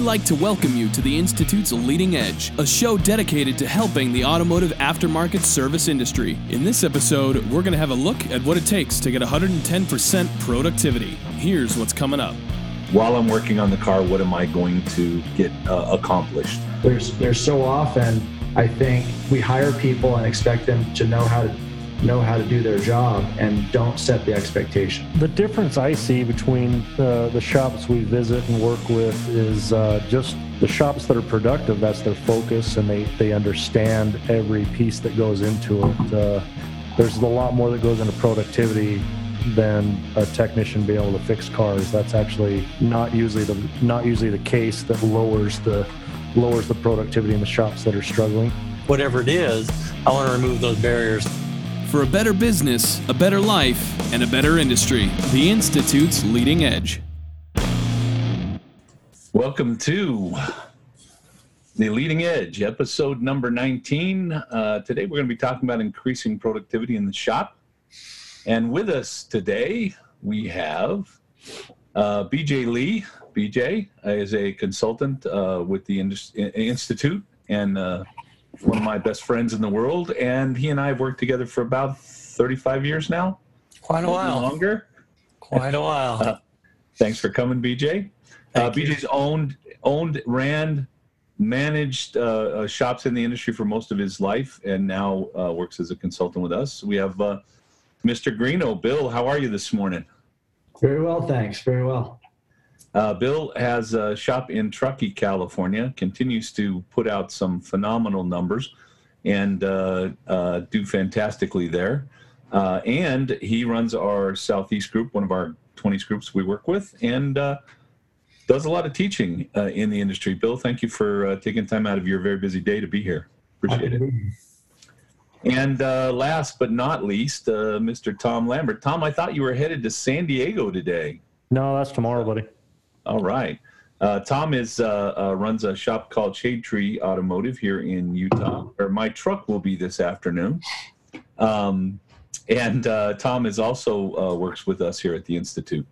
We'd like to welcome you to the Institute's Leading Edge, a show dedicated to helping the automotive aftermarket service industry. In this episode, we're going to have a look at what it takes to get 110% productivity. Here's what's coming up. While I'm working on the car, what am I going to get uh, accomplished? There's, there's so often, I think, we hire people and expect them to know how to know how to do their job and don't set the expectation. The difference I see between uh, the shops we visit and work with is uh, just the shops that are productive, that's their focus, and they, they understand every piece that goes into it. Uh, there's a lot more that goes into productivity than a technician being able to fix cars. That's actually not usually the not usually the case that lowers the lowers the productivity in the shops that are struggling. Whatever it is, I want to remove those barriers for a better business, a better life, and a better industry. The Institute's leading edge. Welcome to the Leading Edge, episode number 19. Uh, today we're going to be talking about increasing productivity in the shop. And with us today, we have uh, BJ Lee. BJ is a consultant uh, with the Institute and uh, one of my best friends in the world, and he and I have worked together for about 35 years now. Quite a while. Longer. Quite a while. Uh, thanks for coming, BJ. Uh, BJ's owned, owned, ran, managed uh, uh, shops in the industry for most of his life, and now uh, works as a consultant with us. We have uh, Mr. Greeno. Bill, how are you this morning? Very well, thanks. Very well. Uh, Bill has a shop in Truckee, California, continues to put out some phenomenal numbers and uh, uh, do fantastically there. Uh, and he runs our Southeast group, one of our 20 groups we work with, and uh, does a lot of teaching uh, in the industry. Bill, thank you for taking time out of your very busy day to be here. Appreciate it. And last but not least, Mr. Tom Lambert. Tom, I thought you were headed to San Diego today. No, that's tomorrow, buddy. All right. Uh, Tom is uh, uh, runs a shop called Shade Tree Automotive here in Utah. where my truck will be this afternoon. Um, and uh, Tom is also uh, works with us here at the institute.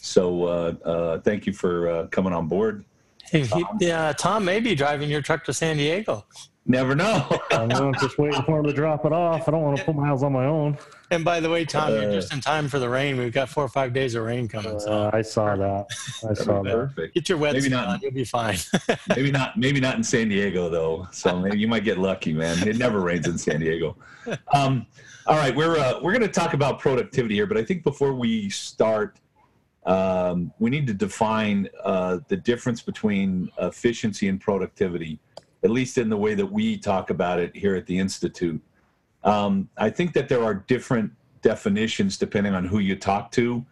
So uh, thank you for coming on board. Hey, Tom. yeah, Tom may be driving your truck to San Diego. Never know. I'm just waiting for him to drop it off. I don't want to put miles on my own. And by the way, Tom, uh, you're just in time for the rain. We've got four or five days of rain coming. So uh, I saw that. I saw that. Perfect. Get your wet maybe not, on. You'll be fine. maybe not. Maybe not in San Diego though. So maybe you might get lucky, man. It never rains in San Diego. Um, all right, we're uh, we're going to talk about productivity here, but I think before we start, um, we need to define uh, the difference between efficiency and productivity at least in the way that we talk about it here at the Institute. Um, I think that there are different definitions depending on who you talk to,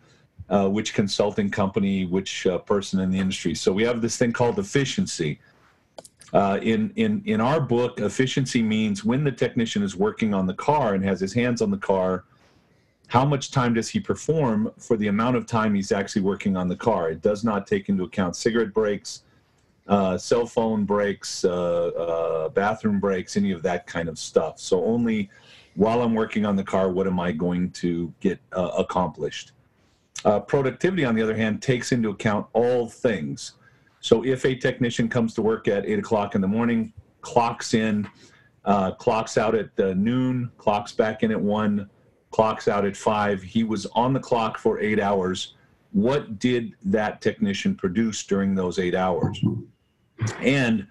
uh, which consulting company, which uh, person in the industry. So we have this thing called efficiency. Uh, in, in, in our book, efficiency means when the technician is working on the car and has his hands on the car, how much time does he perform for the amount of time he's actually working on the car? It does not take into account cigarette breaks, uh, cell phone breaks, uh, uh, bathroom breaks, any of that kind of stuff. So only while I'm working on the car, what am I going to get uh, accomplished? Uh, productivity, on the other hand, takes into account all things. So if a technician comes to work at 8 o'clock in the morning, clocks in, uh, clocks out at noon, clocks back in at 1, clocks out at 5, he was on the clock for eight hours. What did that technician produce during those eight hours? And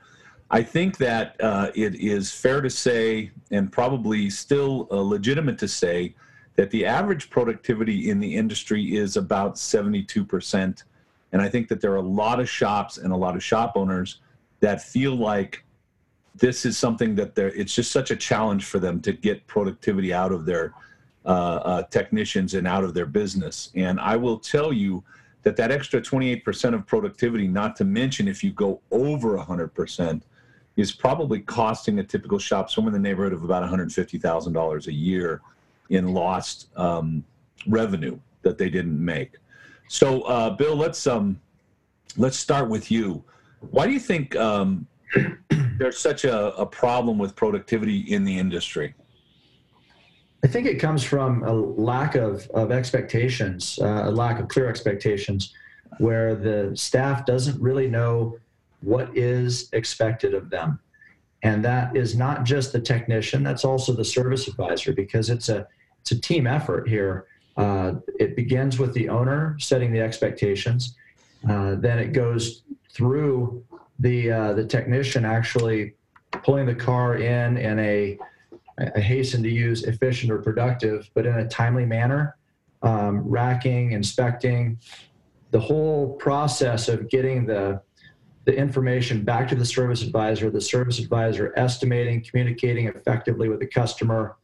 I think that uh, it is fair to say, and probably still uh, legitimate to say, that the average productivity in the industry is about 72%. And I think that there are a lot of shops and a lot of shop owners that feel like this is something that they're, it's just such a challenge for them to get productivity out of their technicians and out of their business. And I will tell you, that that extra 28% of productivity, not to mention if you go over 100%, is probably costing a typical shop somewhere in the neighborhood of about $150,000 a year in lost um, revenue that they didn't make. So, uh, Bill, let's um, let's start with you. Why do you think um, there's such a, a problem with productivity in the industry? I think it comes from a lack of, of expectations, uh, a lack of clear expectations, where the staff doesn't really know what is expected of them. And that is not just the technician, that's also the service advisor because it's a, it's a team effort here. Uh, it begins with the owner setting the expectations. Uh, then it goes through the, uh, the technician actually pulling the car in in a, I hasten to use efficient or productive, but in a timely manner, um, racking, inspecting, the whole process of getting the the information back to the service advisor, the service advisor estimating, communicating effectively with the customer.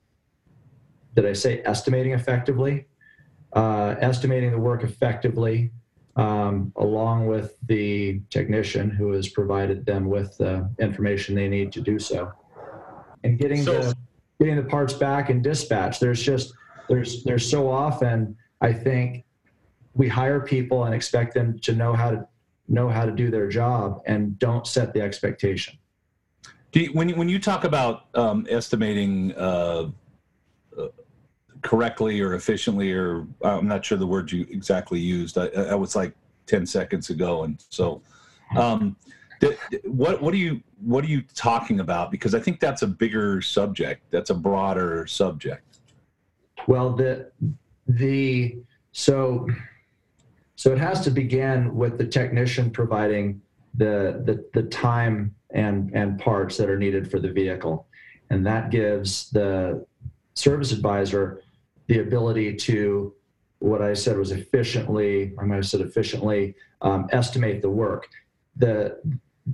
Did I say estimating effectively? Uh, estimating the work effectively, um, along with the technician who has provided them with the information they need to do so, and getting So- the getting the parts back and dispatch. There's just there's there's so often I think we hire people and expect them to know how to know how to do their job and don't set the expectation. You, when you, when you talk about um, estimating uh, uh, correctly or efficiently, or I'm not sure the word you exactly used. I, I was like ten seconds ago, and so um, what what are you what are you talking about? Because I think that's a bigger subject. That's a broader subject. Well, the the so so it has to begin with the technician providing the the, the time and and parts that are needed for the vehicle, and that gives the service advisor the ability to what I said was efficiently, I might have said efficiently, um, estimate the work. The,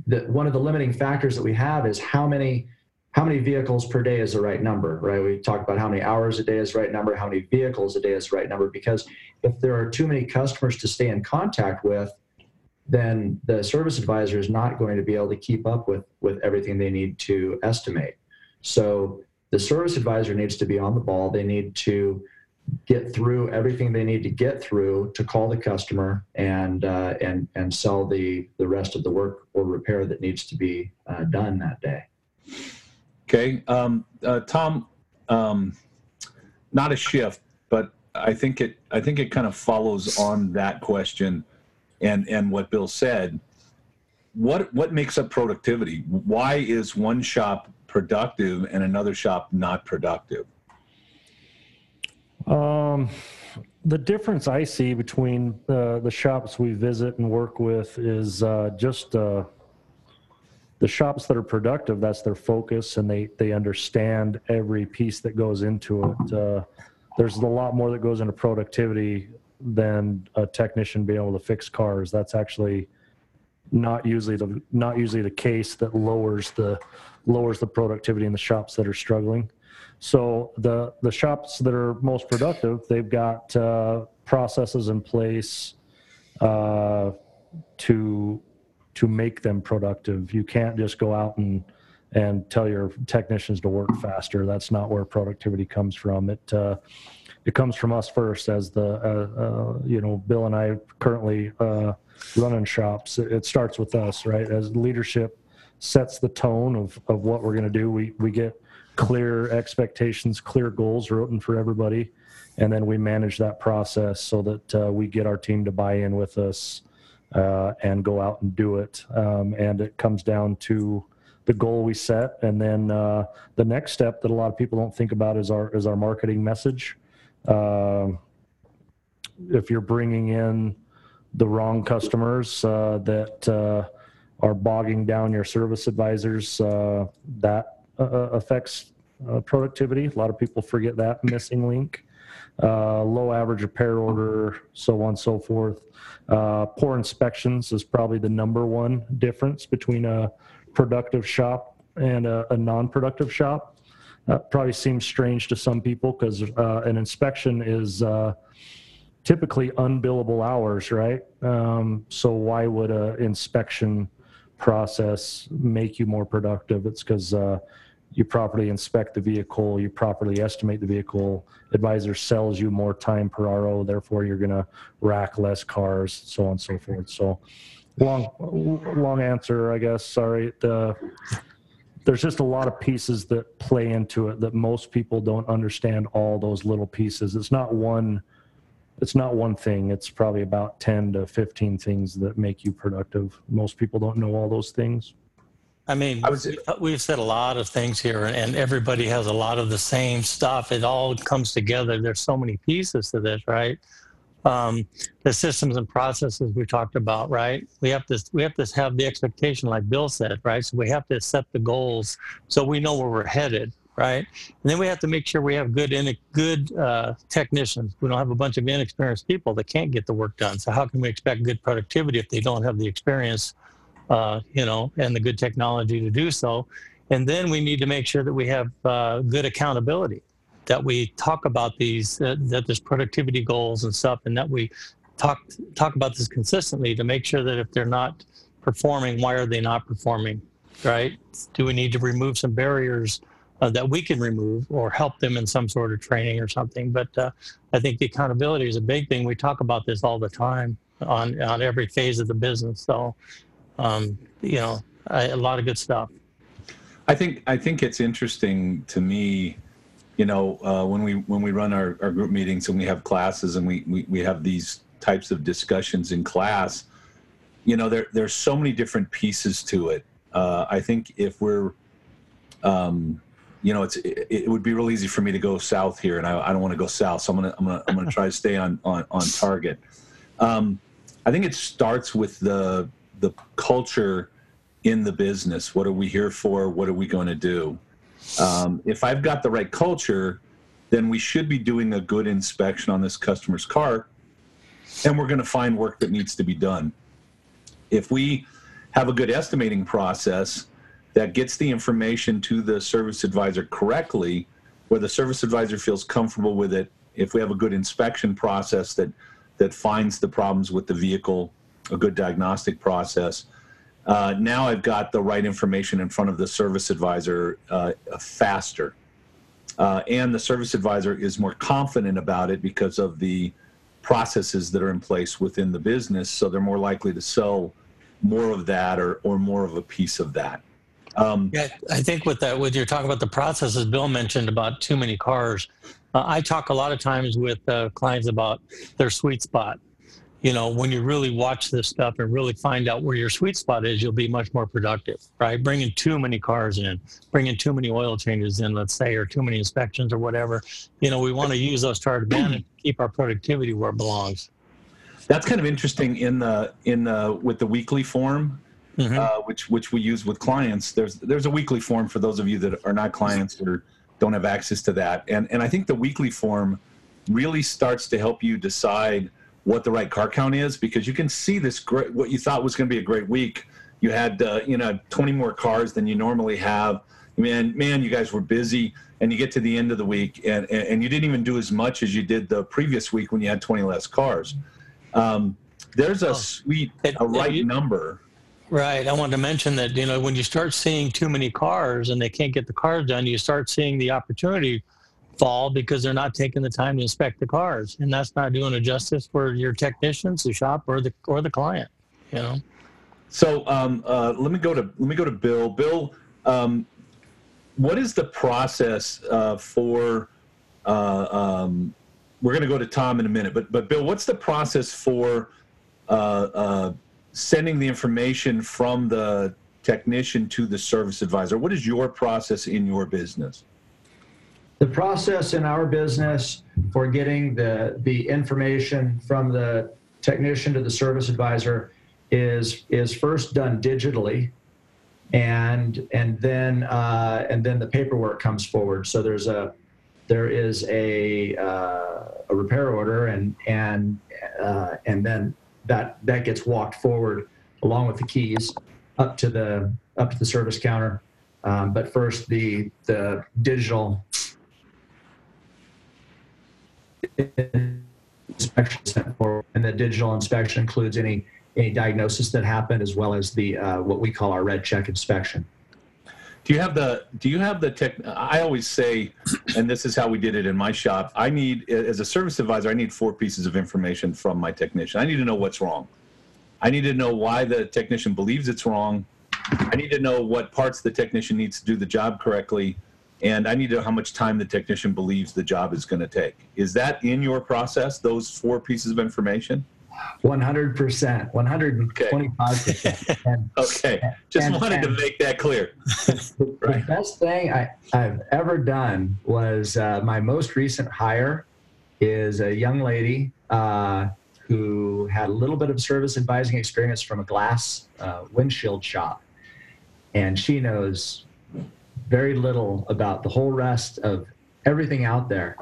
the one of the limiting factors that we have is how many how many vehicles per day is the right number, right? We talk about how many hours a day is the right number, how many vehicles a day is the right number, because if there are too many customers to stay in contact with, then the service advisor is not going to be able to keep up with, with everything they need to estimate. So the service advisor needs to be on the ball. They need to get through everything they need to get through to call the customer and uh, and and sell the the rest of the work or repair that needs to be uh, done that day. Okay, um, uh, Tom, um, not a shift, but I think it I think it kind of follows on that question, and and what Bill said. What what makes up productivity? Why is one shop productive and another shop not productive? Um, the difference I see between uh, the shops we visit and work with is uh, just uh, the shops that are productive. That's their focus, and they they understand every piece that goes into it. Uh, there's a lot more that goes into productivity than a technician being able to fix cars. That's actually not usually the not usually the case that lowers the lowers the productivity in the shops that are struggling. So the the shops that are most productive, they've got uh, processes in place uh, to to make them productive. You can't just go out and and tell your technicians to work faster. That's not where productivity comes from. It uh, it comes from us first, as the uh, uh, you know Bill and I currently uh, running shops. It, it starts with us, right? As leadership sets the tone of of what we're going to do. We we get clear expectations, clear goals written for everybody, and then we manage that process so that uh, we get our team to buy in with us uh, and go out and do it. Um, and it comes down to the goal we set, and then uh, the next step that a lot of people don't think about is our is our marketing message. Um if you're bringing in the wrong customers uh, that uh, are bogging down your service advisors, uh, that uh, affects uh, productivity. A lot of people forget that missing link. Uh, low average repair order, so on and so forth. Uh, poor inspections is probably the number one difference between a productive shop and a, a non-productive shop. That probably seems strange to some people because uh, an inspection is uh, typically unbillable hours, right? Um, so why would an inspection process make you more productive? It's because uh, you properly inspect the vehicle, you properly estimate the vehicle. Advisor sells you more time per RO, therefore you're going to rack less cars, so on and so forth. So long, long answer, I guess. Sorry. The, there's just a lot of pieces that play into it that most people don't understand all those little pieces. It's not one it's not one thing. It's probably about 10 to 15 things that make you productive. Most people don't know all those things. I mean, I was- we've- said a lot of things here, and everybody has a lot of the same stuff. It all comes together. There's so many pieces to this, right? Um, the systems and processes we talked about, right? We have to we have to have the expectation, like Bill said, right? So we have to set the goals so we know where we're headed, right? And then we have to make sure we have good good uh, technicians. We don't have a bunch of inexperienced people that can't get the work done. So how can we expect good productivity if they don't have the experience? Uh, you know, and the good technology to do so. And then we need to make sure that we have uh, good accountability, that we talk about these, uh, that there's productivity goals and stuff, and that we talk talk about this consistently to make sure that if they're not performing, why are they not performing, right? Do we need to remove some barriers uh, that we can remove or help them in some sort of training or something? But uh, I think the accountability is a big thing. We talk about this all the time on on every phase of the business. So um, you know, I, a lot of good stuff. I think I think it's interesting to me, you know, uh, when we when we run our, our group meetings and we have classes and we, we, we have these types of discussions in class, you know, there there's so many different pieces to it. Uh, I think if we're, um, you know, it's it, it would be real easy for me to go south here, and I, I don't want to go south, so I'm gonna I'm gonna I'm gonna try to stay on on on target. Um, I think it starts with the the culture in the business. What are we here for? What are we going to do? Um, if I've got the right culture, then we should be doing a good inspection on this customer's car, and we're going to find work that needs to be done. If we have a good estimating process that gets the information to the service advisor correctly, where the service advisor feels comfortable with it, if we have a good inspection process that that finds the problems with the vehicle, a good diagnostic process, uh, now I've got the right information in front of the service advisor uh, faster. Uh, and the service advisor is more confident about it because of the processes that are in place within the business. So they're more likely to sell more of that or, or more of a piece of that. Um, Yeah, I think with that, with your talk about the processes Bill mentioned about too many cars. Uh, I talk a lot of times with uh, clients about their sweet spot. You know, when you really watch this stuff and really find out where your sweet spot is, you'll be much more productive, right? Bringing too many cars in, bringing too many oil changes in, let's say, or too many inspections or whatever. You know, we want to use those to our advantage, keep our productivity where it belongs. that's kind of interesting in the in the with the weekly form Mhm. uh, which which we use with clients. There's there's a weekly form for those of you that are not clients or don't have access to that. And and I think the weekly form really starts to help you decide what the right car count is because you can see this great what you thought was going to be a great week. You had uh, you know 20 more cars than you normally have. Man, man, you guys were busy, and you get to the end of the week, and and, you didn't even do as much as you did the previous week when you had 20 less cars. Um, there's a Oh. sweet, It- a right number Right. I wanted to mention that, you know, when you start seeing too many cars and they can't get the cars done, you start seeing the opportunity fall because they're not taking the time to inspect the cars. And that's not doing a justice for your technicians, the shop or the or the client, you know. So um, uh, let me go to let me go to Bill. Bill, um, what is the process uh, for? Uh, um, we're going to go to Tom in a minute, but but Bill, what's the process for uh, uh, sending the information from the technician to the service advisor? What is your process in your business? The process in our business for getting the, the information from the technician to the service advisor is, is first done digitally. And, and then, uh, and then the paperwork comes forward. So there's a, there is a, uh, a repair order and, and, uh, and then that, that gets walked forward along with the keys up to the, up to the service counter. Um, but first the, the digital inspection sent and the digital inspection includes any any diagnosis that happened as well as the uh, what we call our red check inspection. Do you have the do you have the tech I always say and this is how we did it in my shop. I need as a service advisor I need four pieces of information from my technician. I need to know what's wrong. I need to know why the technician believes it's wrong. I need to know what parts the technician needs to do the job correctly and I need to know how much time the technician believes the job is going to take. Is that in your process? Those four pieces of information? 100%, 125%. And Okay, just And- wanted to make that clear. the Right. best thing I, I've ever done was uh, my most recent hire is a young lady uh, who had a little bit of service advising experience from a glass uh, windshield shop. And she knows very little about the whole rest of everything out there.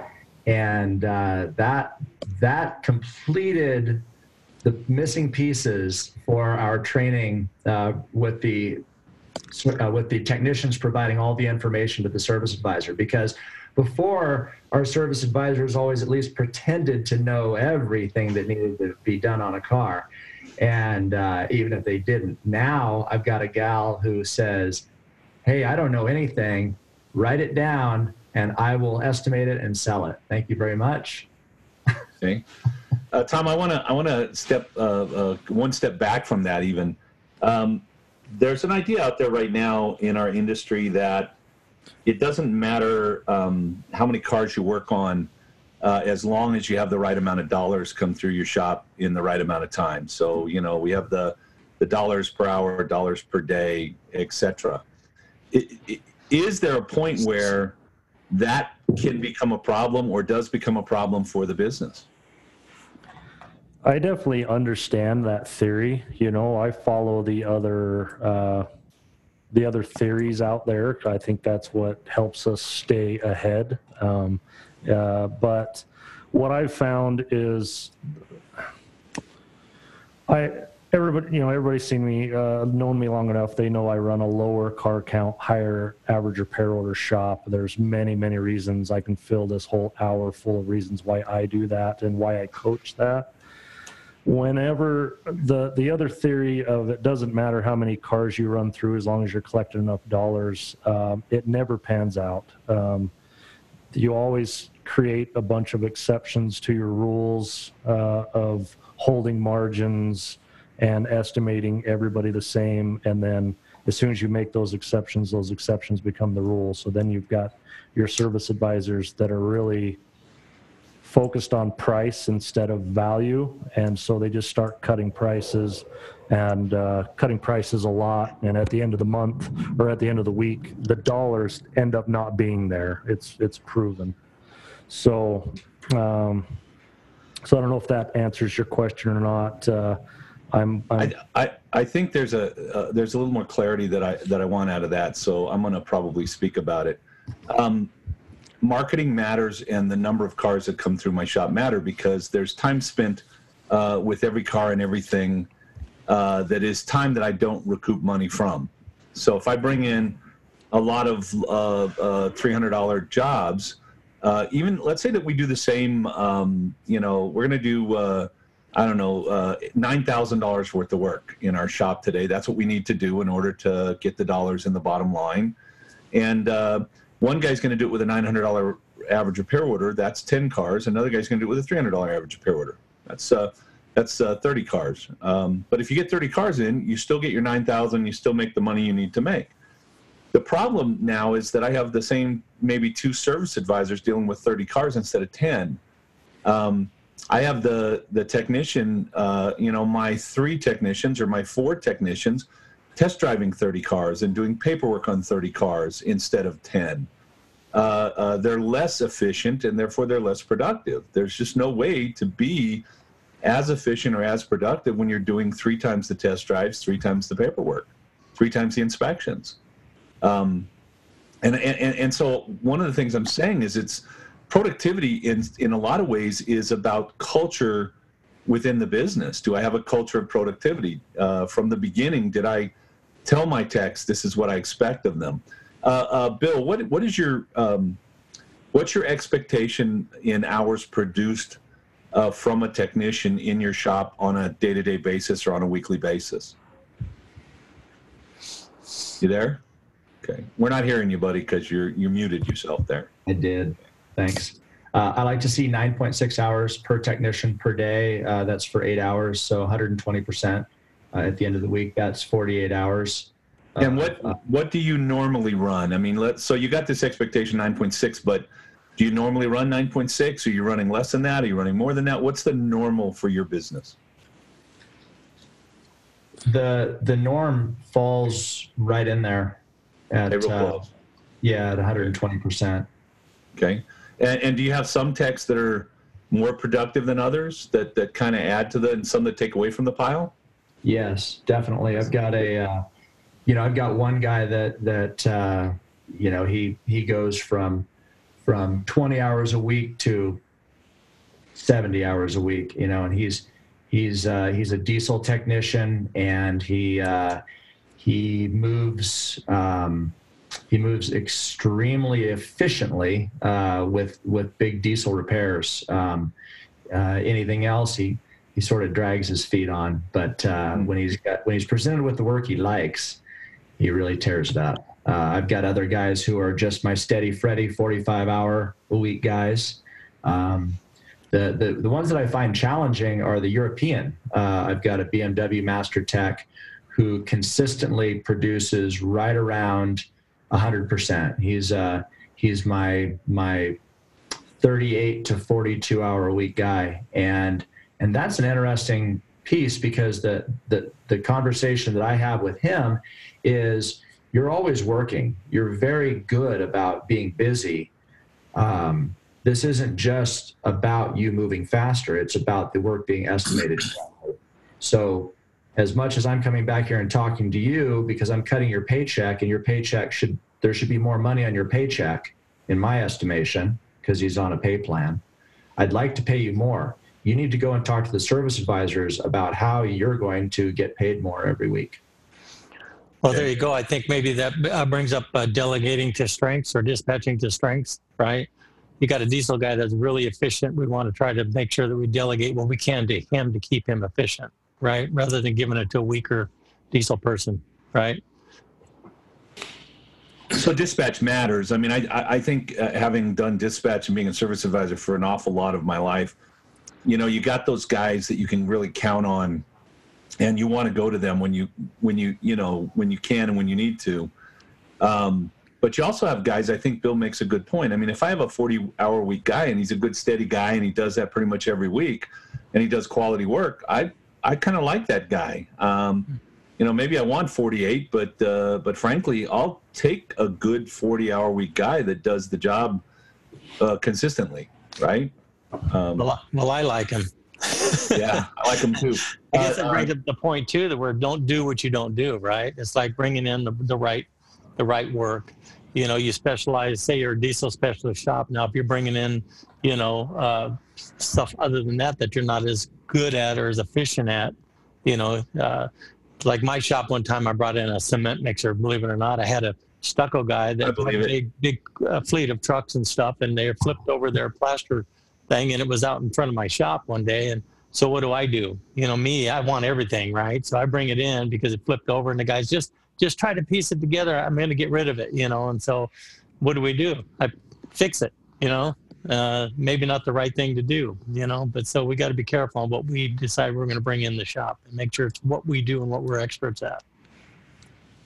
And uh, that that completed the missing pieces for our training uh, with the uh, with the technicians providing all the information to the service advisor. Because before our service advisors always at least pretended to know everything that needed to be done on a car. And uh, even if they didn't. Now i've got a gal who says hey i don't know anything write it down and i will estimate it and sell it thank you very much Okay. Uh, Tom, I want to I want to step uh, uh, one step back from that. Even um, there's an idea out there right now in our industry that it doesn't matter um, how many cars you work on, uh, as long as you have the right amount of dollars come through your shop in the right amount of time. So you know we have the the dollars per hour, dollars per day, etc. Is there a point where that can become a problem or does become a problem for the business? I definitely understand that theory. You know, I follow the other uh, the other theories out there. I think that's what helps us stay ahead. Um, uh, but what I've found is, I everybody you know everybody's seen me, uh, known me long enough. They know I run a lower car count, higher average repair order shop. There's many many reasons. I can fill this whole hour full of reasons why I do that and why I coach that whenever the the other theory of it doesn't matter how many cars you run through as long as you're collecting enough dollars um, it never pans out um, you always create a bunch of exceptions to your rules uh, of holding margins and estimating everybody the same. And then as soon as you make those exceptions those exceptions become the rule. So then you've got your service advisors that are really focused on price instead of value. And so they just start cutting prices and uh, cutting prices a lot. And at the end of the month or at the end of the week the dollars end up not being there. It's it's proven. So um, so i don't know if that answers your question or not. Uh, i'm, I'm I, I, I think there's a uh, there's a little more clarity that I that I want out of that. So I'm going to probably speak about it. Um, marketing matters, and the number of cars that come through my shop matter because there's time spent uh, with every car and everything uh, that is time that I don't recoup money from. So if I bring in a lot of uh, uh, $300 jobs, uh, even let's say that we do the same, um, you know, we're going to do, I don't know, uh, $9,000 worth of work in our shop today. That's what we need to do in order to get the dollars in the bottom line. And uh, one guy's going to do it with a $900 average repair order. That's 10 cars. Another guy's going to do it with a $300 average repair order. That's uh, that's uh, 30 cars. Um, but if you get 30 cars in, you still get your 9,000. You still make the money you need to make. The problem now is that I have the same maybe two service advisors dealing with 30 cars instead of 10. Um, I have the the technician, uh, you know, my three technicians or my four technicians test driving 30 cars and doing paperwork on 30 cars instead of 10. Uh, uh, they're less efficient and therefore they're less productive. There's just no way to be as efficient or as productive when you're doing three times the test drives, three times the paperwork, three times the inspections. Um, and, and, and so one of the things I'm saying is it's productivity in, in a lot of ways is about culture within the business. Do I have a culture of productivity? Uh, from the beginning, did I tell my techs this is what I expect of them? Uh, uh, Bill, what, what is your, um, what's your expectation in hours produced uh, from a technician in your shop on a day-to-day basis or on a weekly basis? You there? Okay, we're not hearing you, buddy, because you're you muted yourself there. I did. Thanks. Uh, I like to see 9.6 hours per technician per day. Uh, that's for eight hours, so 120%. Uh, at the end of the week, that's 48 hours. And Uh, what uh, what do you normally run? I mean, let's so you got this expectation 9.6, but do you normally run 9.6? Are you running less than that? Are you running more than that? What's the normal for your business? the the norm falls right in there at uh, yeah at 120 percent. Okay. And, and do you have some techs that are more productive than others that, that kind of add to the, and some that take away from the pile? Yes, definitely. I've got a, uh, you know, I've got one guy that that uh, you know he he goes from from 20 hours a week to 70 hours a week. You know, and he's he's uh, he's a diesel technician and he uh, he moves um, he moves extremely efficiently uh, with with big diesel repairs. Um, uh, anything else, he he sort of drags his feet on. But uh, when he's got when he's presented with the work he likes, he really tears it up. Uh, I've got other guys who are just my steady Freddy 45 hour a week guys. Um, the, the the ones that I find challenging are the European. Uh, I've got a BMW Master Tech who consistently produces right around 100%. He's uh, he's my my 38 to 42 hour a week guy and and that's an interesting piece because the the the conversation that I have with him is you're always working. You're very good about being busy. Um, this isn't just about you moving faster. It's about the work being estimated. So, as much as I'm coming back here and talking to you because I'm cutting your paycheck, and your paycheck should there should be more money on your paycheck, in my estimation, because he's on a pay plan. I'd like to pay you more. You need to go and talk to the service advisors about how you're going to get paid more every week. Well, there you go. I think maybe that uh, brings up uh, delegating to strengths or dispatching to strengths, right? You got a diesel guy that's really efficient. We want to try to make sure that we delegate what we can to him to keep him efficient, right? Rather than giving it to a weaker diesel person, right? So dispatch matters. I mean, I, I think uh, having done dispatch and being a service advisor for an awful lot of my life, you know, you got those guys that you can really count on, and you want to go to them when you when you you know when you can and when you need to. Um, but you also have guys. I think Bill makes a good point. I mean, if I have a forty-hour week guy and he's a good steady guy and he does that pretty much every week, and he does quality work, I I kind of like that guy. Um, you know, maybe I want 48, but uh, but frankly, I'll take a good 40 hour week guy that does the job uh, consistently, right? Um, Well, I- well, I like him. yeah, I like him too. I guess Uh, it brings up the point too that we're don't do what you don't do, right? It's like bringing in the, the right the right work. You know, you specialize. Say you're a diesel specialist shop. Now, if you're bringing in, you know, uh, stuff other than that that you're not as good at or as efficient at, you know, uh, like my shop one time, I brought in a cement mixer. Believe it or not, I had a stucco guy that had a big big uh, fleet of trucks and stuff, and they flipped over their plaster thing, and it was out in front of my shop one day, and so what do I do? You know, me, I want everything, right? So I bring it in because it flipped over, and the guys just just try to piece it together. I'm going to get rid of it, you know. And so, what do we do? I fix it, you know. Uh, maybe not the right thing to do, you know. But so we got to be careful on what we decide we're going to bring in the shop and make sure it's what we do and what we're experts at.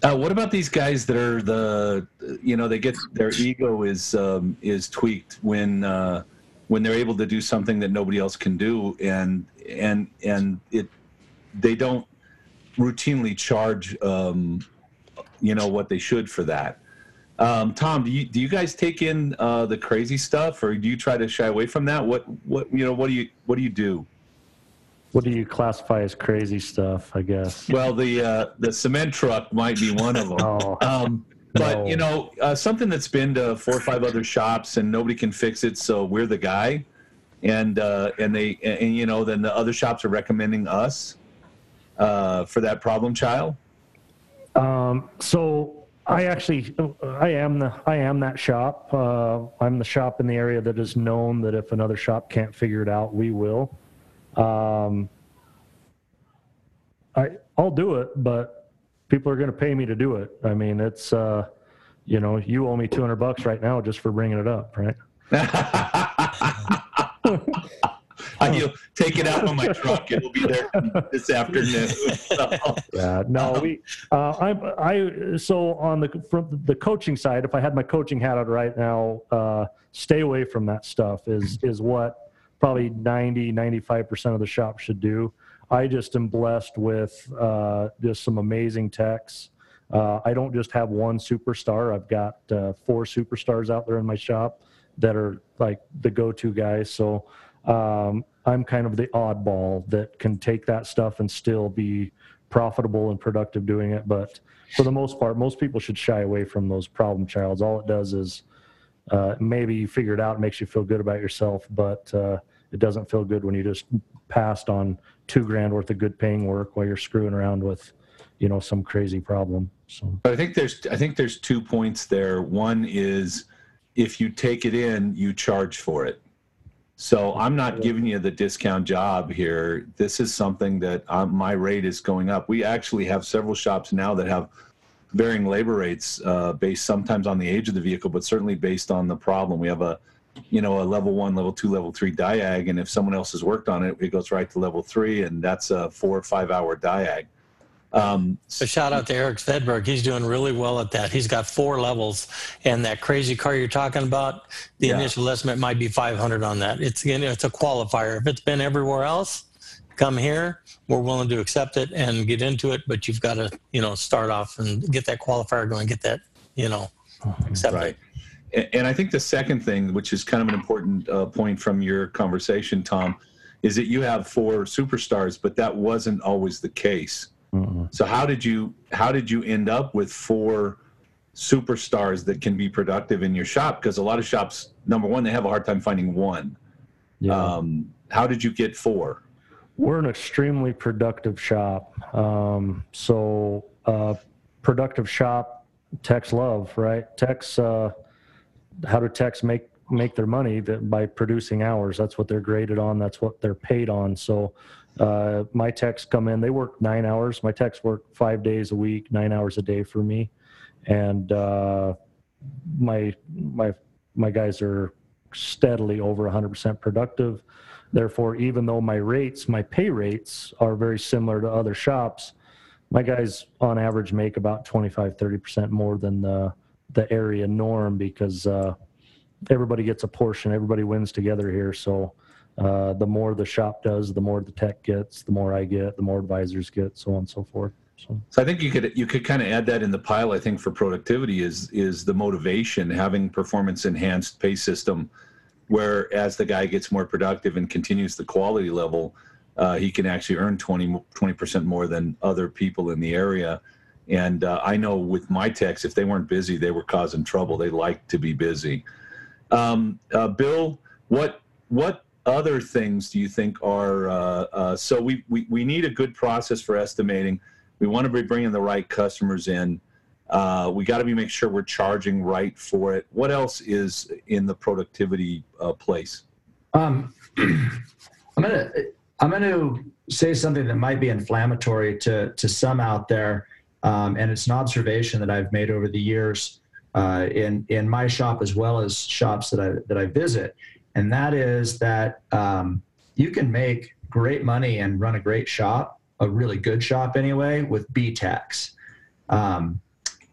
Uh, what about these guys that are the, you know, they get their ego is um, is tweaked when uh, when they're able to do something that nobody else can do, and and and it they don't routinely charge, um, you know, what they should for that. Um, Tom, do you do you guys take in uh, the crazy stuff, or do you try to shy away from that? What what you know? What do you what do you do? What do you classify as crazy stuff? I guess. Well, the uh, the cement truck might be one of them. Oh, Um, but No. you know, uh, something that's been to four or five other shops and nobody can fix it, so we're the guy, and uh, and they and, and, you know then the other shops are recommending us uh, for that problem child. Um, so I actually, I am the, I am that shop. Uh, I'm the shop in the area that is known that if another shop can't figure it out, we will. Um, I, I'll do it, but people are going to pay me to do it. I mean, it's, uh, you know, you owe me 200 bucks right now just for bringing it up, right? I'll take it out of my truck. It'll be there this afternoon. So, Yeah, no, Um, we, uh, I, I, so on the, from the coaching side, if I had my coaching hat on right now, uh, stay away from that stuff is, is what probably 90, 95% of the shop should do. I just am blessed with, uh, just some amazing techs. Uh, I don't just have one superstar. I've got, uh, four superstars out there in my shop that are like the go-to guys. So, um, I'm kind of the oddball that can take that stuff and still be profitable and productive doing it. But for the most part, most people should shy away from those problem childs. All it does is uh, maybe you figure it out, it makes you feel good about yourself, but uh, it doesn't feel good when you just passed on two grand worth of good paying work while you're screwing around with, you know, some crazy problem. So But I think there's I think there's two points there. One is if you take it in, you charge for it. So I'm not giving you the discount job here. This is something that um, my rate is going up. We actually have several shops now that have varying labor rates uh, based sometimes on the age of the vehicle, but certainly based on the problem. We have a you know a level one, level two, level three diag, and if someone else has worked on it, it goes right to level three, and that's a four or five hour diag. Um, So shout out to Eric Svedberg. He's doing really well at that. He's got four levels, and that crazy car you're talking about, the Yeah. initial estimate might be 500 on that. It's again, it's a qualifier. If it's been everywhere else, come here. We're willing to accept it and get into it, but you've got to, you know, start off and get that qualifier going, get that, you know, accept Right. it. And I think the second thing, which is kind of an important uh, point from your conversation, Tom, is that you have four superstars, but that wasn't always the case. Mm-mm. So how did you how did you end up with four superstars that can be productive in your shop? Because a lot of shops, number one, they have a hard time finding one. yeah. Um, how did you get four? We're an extremely productive shop. Um, so, uh, productive shop, techs love, right? Techs, uh, how do techs make, make their money that by producing hours? That's what they're graded on. That's what they're paid on. So, uh, my techs come in, they work nine hours. My techs work five days a week, nine hours a day for me. And, uh, my, my, my guys are steadily over 100% productive. Therefore, even though my rates, my pay rates are very similar to other shops, my guys on average make about 25, 30% more than the, the area norm because uh, everybody gets a portion, everybody wins together here. So uh, the more the shop does, the more the tech gets, the more I get, the more advisors get, so on and so forth. So, So I think you could you could kind of add that in the pile. I think for productivity is is the motivation having performance enhanced pay system, where as the guy gets more productive and continues the quality level, uh, he can actually earn 20 percent more than other people in the area. And uh, I know with my techs, if they weren't busy, they were causing trouble. They like to be busy. Um, uh, Bill, what what other things do you think are uh, uh, so we, we we need a good process for estimating. We want to be bringing the right customers in. Uh, we got to be make sure we're charging right for it. What else is in the productivity uh, place? Um, I'm gonna I'm gonna say something that might be inflammatory to to some out there, um, and it's an observation that I've made over the years uh, in in my shop as well as shops that I that I visit, and that is that um, you can make great money and run a great shop, a really good shop anyway, with B techs. Um,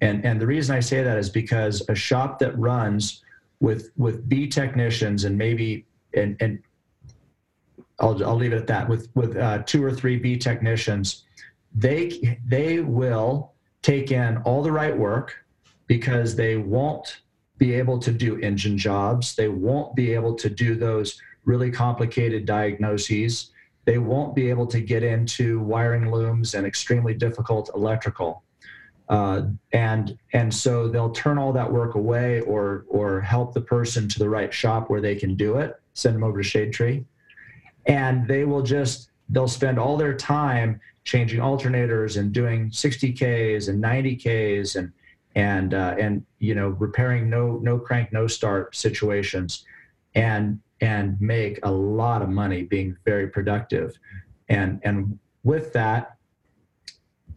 and and the reason I say that is because a shop that runs with with B technicians and maybe and and I'll I'll leave it at that with with uh, two or three B technicians, they they will take in all the right work because they won't be able to do engine jobs. They won't be able to do those really complicated diagnoses. They won't be able to get into wiring looms and extremely difficult electrical. Uh, and and so they'll turn all that work away or or help the person to the right shop where they can do it send them over to shade tree and they will just they'll spend all their time changing alternators and doing 60ks and 90ks and and uh, and you know repairing no no crank no start situations and and make a lot of money being very productive and and with that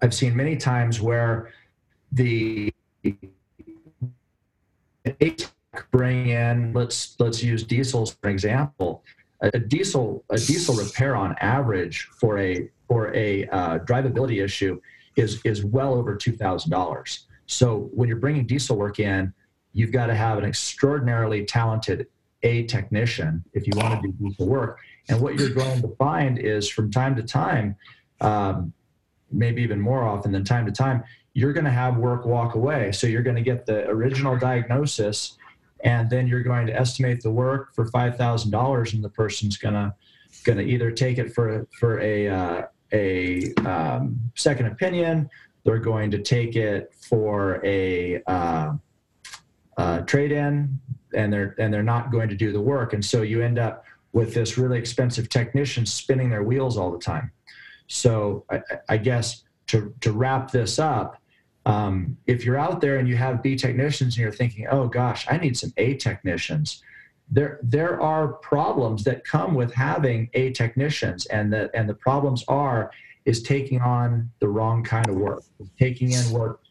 i've seen many times where the bring in let's let's use diesels for example a, diesel a diesel repair on average for a for a uh, drivability issue is is well over two thousand dollars. So when you're bringing diesel work in, you've got to have an extraordinarily talented a technician if you want to do diesel work. And what you're going to find is from time to time, um, maybe even more often than time to time, you're going to have work walk away. So you're going to get the original diagnosis, and then you're going to estimate the work for five thousand dollars, and the person's going to going to either take it for for a uh, a um, second opinion. They're going to take it for a uh, uh, trade in, and they're and they're not going to do the work, and so you end up with this really expensive technician spinning their wheels all the time. So I, I guess to to wrap this up, um, if you're out there and you have B technicians and you're thinking, oh gosh, I need some A technicians, there there are problems that come with having A technicians, and the and the problems are is taking on the wrong kind of work, taking in work,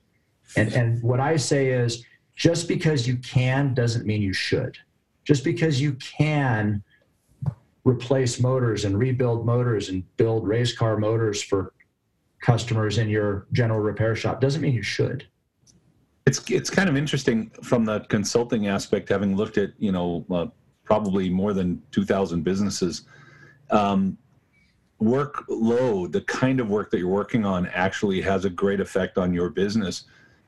and and what I say is just because you can doesn't mean you should. Just because you can replace motors and rebuild motors and build race car motors for customers in your general repair shop doesn't mean you should. It's it's kind of interesting from the consulting aspect, having looked at you know uh, probably more than two thousand businesses. Um, workload, the kind of work that you're working on, actually has a great effect on your business,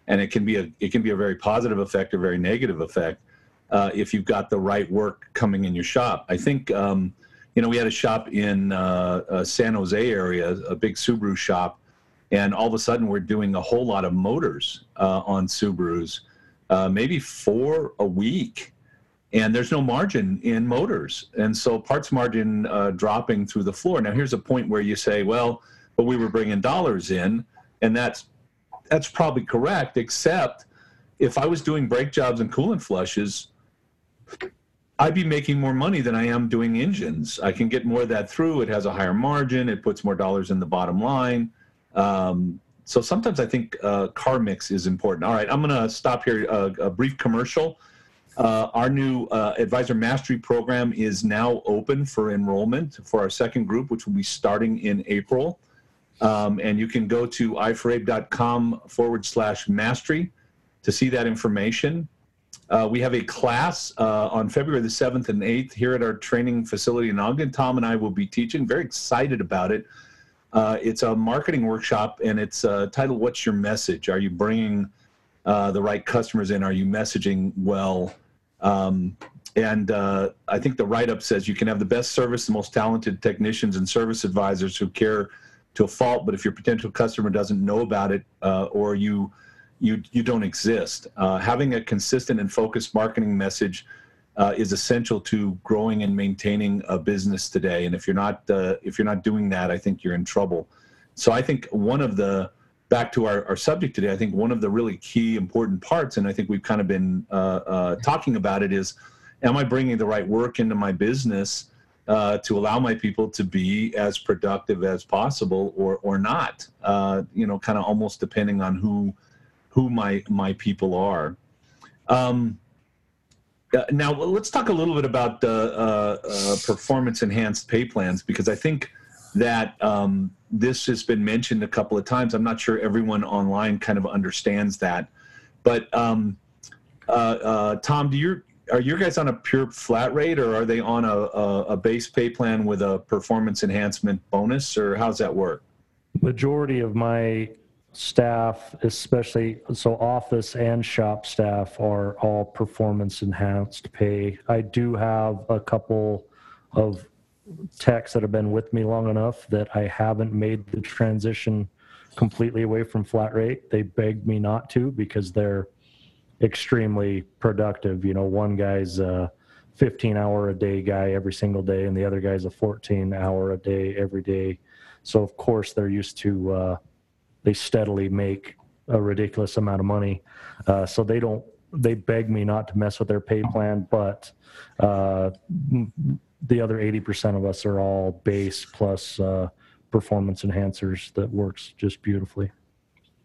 and it can be a it can be a very positive effect or very negative effect uh, if you've got the right work coming in your shop. I think. Um, you know, we had a shop in uh, uh, San Jose area, a big Subaru shop, and all of a sudden we're doing a whole lot of motors uh, on Subarus, uh, maybe four a week, and there's no margin in motors, and so parts margin uh, dropping through the floor. Now here's a point where you say, well, but we were bringing dollars in, and that's that's probably correct, except if I was doing brake jobs and coolant flushes I'd be making more money than I am doing engines. I can get more of that through. It has a higher margin. It puts more dollars in the bottom line. Um, so sometimes I think uh, car mix is important. All right, I'm going to stop here. Uh, a brief commercial. Uh, our new uh, advisor mastery program is now open for enrollment for our second group, which will be starting in April. Um, and you can go to iforabe.com forward slash mastery to see that information. Uh, we have a class uh, on February the 7th and 8th here at our training facility in Ogden. Tom and I will be teaching. Very excited about it. Uh, it's a marketing workshop and it's uh, titled What's Your Message? Are you bringing the right customers in? Are you messaging well? Um, and uh, I think the write up says you can have the best service, the most talented technicians and service advisors who care to a fault, but if your potential customer doesn't know about it or you you you don't exist. Uh, having a consistent and focused marketing message uh, is essential to growing and maintaining a business today. And if you're not uh, if you're not doing that, I think you're in trouble. So I think one of the back to our, our subject today, I think one of the really key important parts, and I think we've kind of been uh, uh, talking about it, is am I bringing the right work into my business? Uh, to allow my people to be as productive as possible or or not uh, you know kind of almost depending on who who my my people are. Um, uh, now let's talk a little bit about uh, performance enhanced pay plans because I think that um, this has been mentioned a couple of times. I'm not sure everyone online kind of understands that, but um, uh, uh, Tom, do you are your guys on a pure flat rate or are they on a, a, a base pay plan with a performance enhancement bonus or how's that work? Majority of my staff, especially so office and shop staff, are all performance enhanced pay. I do have a couple of techs that have been with me long enough that I haven't made the transition completely away from flat rate. They begged me not to because they're extremely productive. You know, one guy's a 15 hour a day guy every single day, and the other guy's a 14 hour a day every day. So, of course, they're used to uh, they steadily make a ridiculous amount of money. Uh, so they don't they beg me not to mess with their pay plan, but uh, the other 80% of us are all base plus uh, performance enhancers that works just beautifully.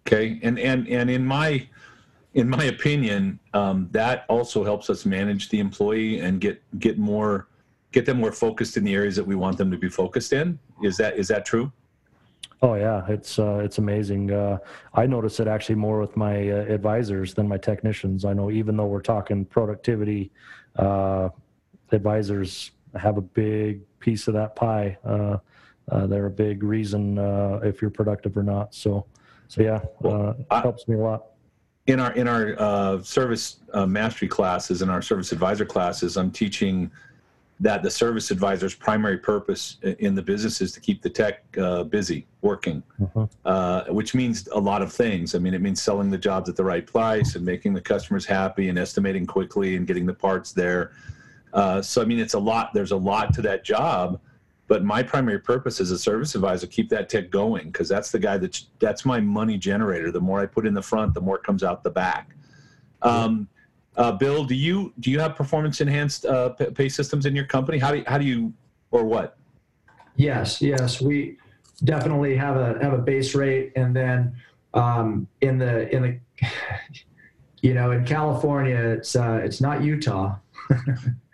Okay, and and and in my in my opinion, um, that also helps us manage the employee and get get more get them more focused in the areas that we want them to be focused in. Is that is that true? Oh yeah, it's uh, it's amazing. Uh, I notice it actually more with my uh, advisors than my technicians. I know even though we're talking productivity, uh, advisors have a big piece of that pie. Uh, uh, they're a big reason if you're productive or not. So, so yeah, Well, it I- helps me a lot. in our in our uh, service uh, mastery classes in our service advisor classes i'm teaching that the service advisor's primary purpose in the business is to keep the tech uh, busy working Mhm. uh, which means a lot of things i mean it means selling the jobs at the right price and making the customers happy and estimating quickly and getting the parts there uh, so i mean it's a lot there's a lot to that job but my primary purpose as a service advisor keep that tech going because that's the guy that's that's my money generator. The more i put in the front the more comes out the back. Um, uh, bill do you do you have performance enhanced uh, pay systems in your company? How do you, how do you or what? Yes, yes, we definitely have a have a base rate, and then um, in the in the you know in California, it's uh, it's not Utah.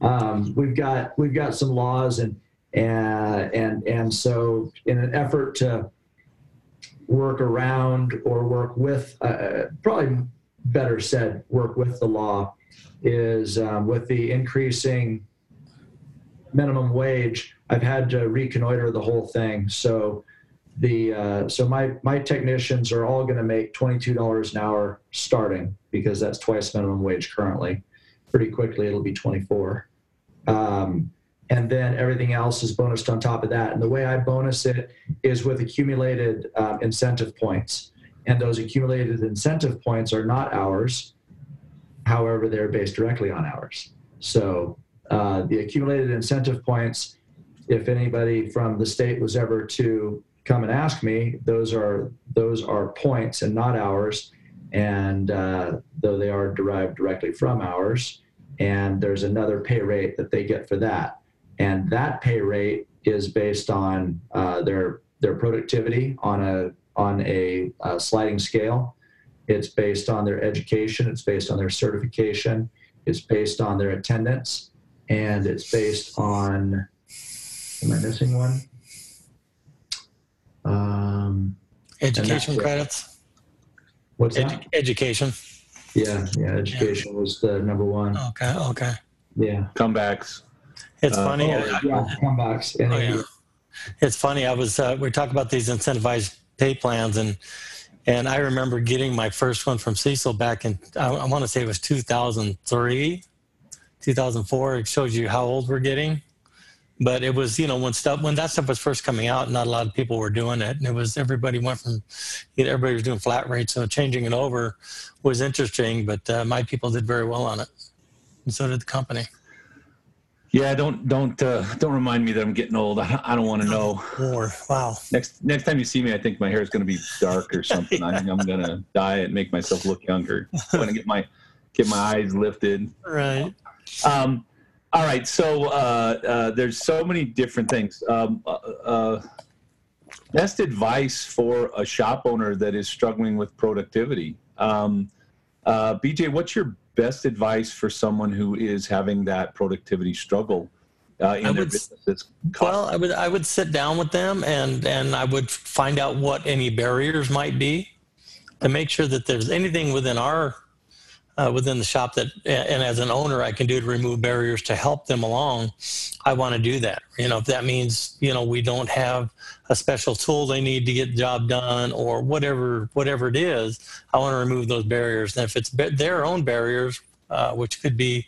um, we've got we've got some laws, and and and and so in an effort to work around or work with, uh, probably better said, work with the law, is um, with the increasing minimum wage, I've had to reconnoiter the whole thing. So the uh, so my my technicians are all going to make twenty two dollars an hour starting because that's twice minimum wage currently. Pretty quickly it'll be twenty four, um, and then everything else is bonused on top of that. And the way I bonus it is with accumulated um, incentive points, and those accumulated incentive points are not hours. However, they're based directly on hours. So uh, the accumulated incentive points, if anybody from the state was ever to come and ask me, those are those are points and not hours. and uh, though they are derived directly from hours, and there's another pay rate that they get for that, and that pay rate is based on uh, their their productivity on a on a, uh sliding scale. It's based on their education. It's based on their certification. It's based on their attendance and it's based on am i missing one um Education credits. what's that education. Yeah yeah education was the number one Okay. Okay. yeah comebacks It's Uh, funny. oh, I- yeah comebacks Oh, yeah. It's funny. I was uh, we talk about these incentivized pay plans, and and I remember getting my first one from Cecil back in I, I want to say it was 2003, 2004. It shows you how old we're getting. But it was you know when stuff when that stuff was first coming out, not a lot of people were doing it, and it was everybody went from you know, everybody was doing flat rates, so changing it over was interesting. But uh, my people did very well on it, and so did the company. yeah don't don't uh, don't remind me that i'm getting old i, I don't want to know War. Wow. next next time you see me i think my hair is going to be dark or something i think i'm going to dye it and make myself look younger i'm going to get my get my eyes lifted Right. Um, all right, so uh, uh, there's so many different things. Um, uh, uh, best advice for a shop owner that is struggling with productivity. Um, uh, BJ, what's your best advice for someone who is having that productivity struggle uh, in I their would business? Well, I would I would sit down with them and and I would find out what any barriers might be to make sure that there's anything within our uh, within the shop that and as an owner I can do to remove barriers to help them along. I want to do that. You know, if that means you know we don't have a special tool they need to get the job done or whatever whatever it is, I want to remove those barriers. And if it's their own barriers, uh, which could be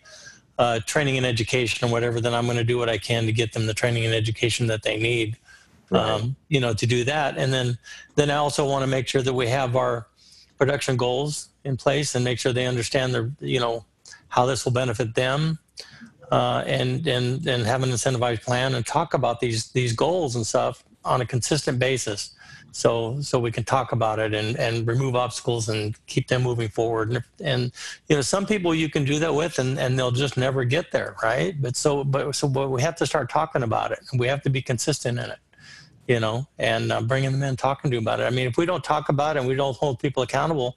uh, training and education or whatever, then I'm going to do what I can to get them the training and education that they need. Um, you know, to do that, and then then I also want to make sure that we have our production goals in place and make sure they understand their you know how this will benefit them, uh, and and and have an incentivized plan and talk about these these goals and stuff on a consistent basis. So, so we can talk about it and, and remove obstacles and keep them moving forward. And, and you know some people you can do that with and, and they'll just never get there right but so but so but we have to start talking about it and we have to be consistent in it you know and uh, bringing them in talking to them about it i mean if we don't talk about it and we don't hold people accountable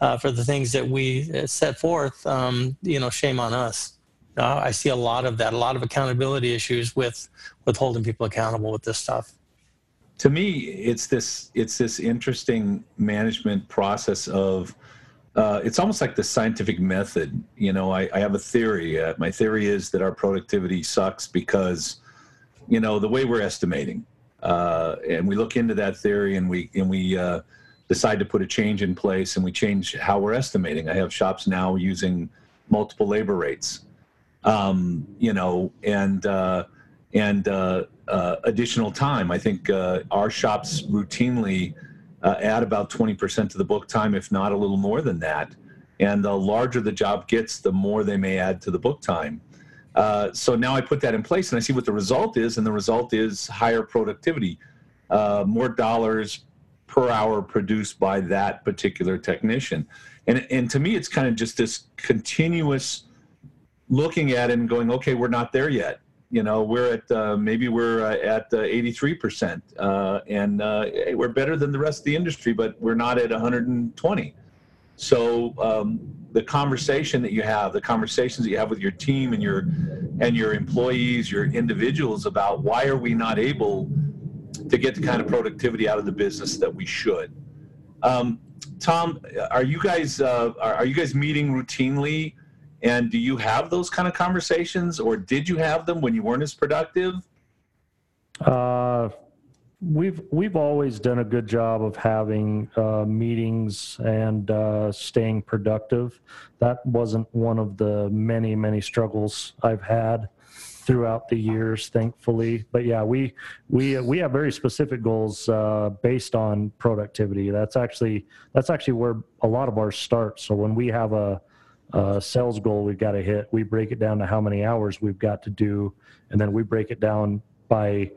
uh, for the things that we uh, set forth um, you know shame on us uh, I see a lot of that, a lot of accountability issues with with holding people accountable with this stuff. To me, it's this it's this interesting management process of uh, it's almost like the scientific method. You know, I, I have a theory. Uh, my theory is that our productivity sucks because, you know, the way we're estimating, uh, and we look into that theory and we and we uh, decide to put a change in place and we change how we're estimating. I have shops now using multiple labor rates, um, you know, and uh, and uh, additional time. I think our shops routinely uh, add about 20% to the book time, if not a little more than that. And the larger the job gets, the more they may add to the book time. Uh, so now I put that in place and I see what the result is, and the result is higher productivity, uh, more dollars per hour produced by that particular technician. And, and to me, it's kind of just this continuous looking at it and going, okay, we're not there yet you know we're at uh, maybe we're uh, at uh, 83% uh, and uh, hey, we're better than the rest of the industry but we're not at 120 so um, the conversation that you have the conversations that you have with your team and your and your employees your individuals about why are we not able to get the kind of productivity out of the business that we should um, tom are you guys uh, are, you guys meeting routinely and do you have those kind of conversations, or did you have them when you weren't as productive? Uh, we've we've always done a good job of having uh, meetings and uh, staying productive. That wasn't one of the many many struggles I've had throughout the years, thankfully. But yeah, we we we have very specific goals uh, based on productivity. That's actually that's actually where a lot of ours start. So when we have a uh, sales goal we've got to hit. We break it down to how many hours we've got to do, and then we break it down by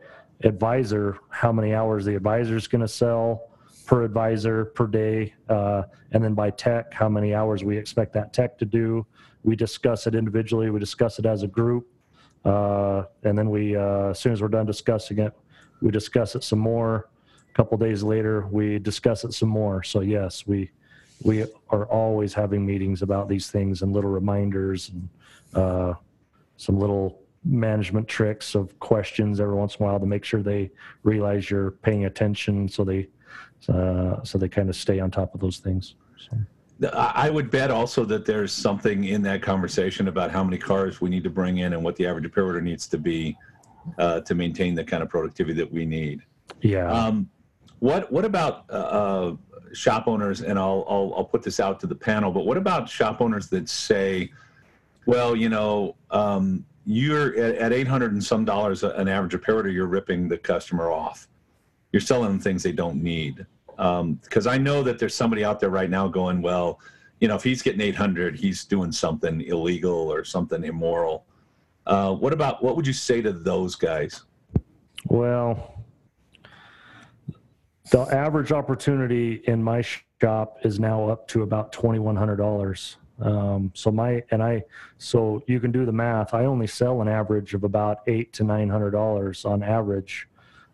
advisor, how many hours the advisor is going to sell per advisor per day, uh, and then by tech, how many hours we expect that tech to do. We discuss it individually, we discuss it as a group, uh, and then we, uh, as soon as we're done discussing it, we discuss it some more. A couple days later, we discuss it some more. So yes, we we are always having meetings about these things and little reminders and uh, some little management tricks of questions every once in a while to make sure they realize you're paying attention so they uh, so they kind of stay on top of those things so. I would bet also that there's something in that conversation about how many cars we need to bring in and what the average repair order needs to be uh, to maintain the kind of productivity that we need. Yeah. Um, what What about uh, uh shop owners, and I'll, I'll, I'll put this out to the panel, but what about shop owners that say, well, you know, um, you're at, at 800 and some dollars an average repair order, you're ripping the customer off. You're selling them things they don't need. Because um, I know that there's somebody out there right now going, well, you know, if he's getting 800, he's doing something illegal or something immoral. Uh, what about what would you say to those guys? Well, the average opportunity in my shop is now up to about $2,100. Um, so my, and I, so you can do the math. I only sell an average of about eight to $900 on average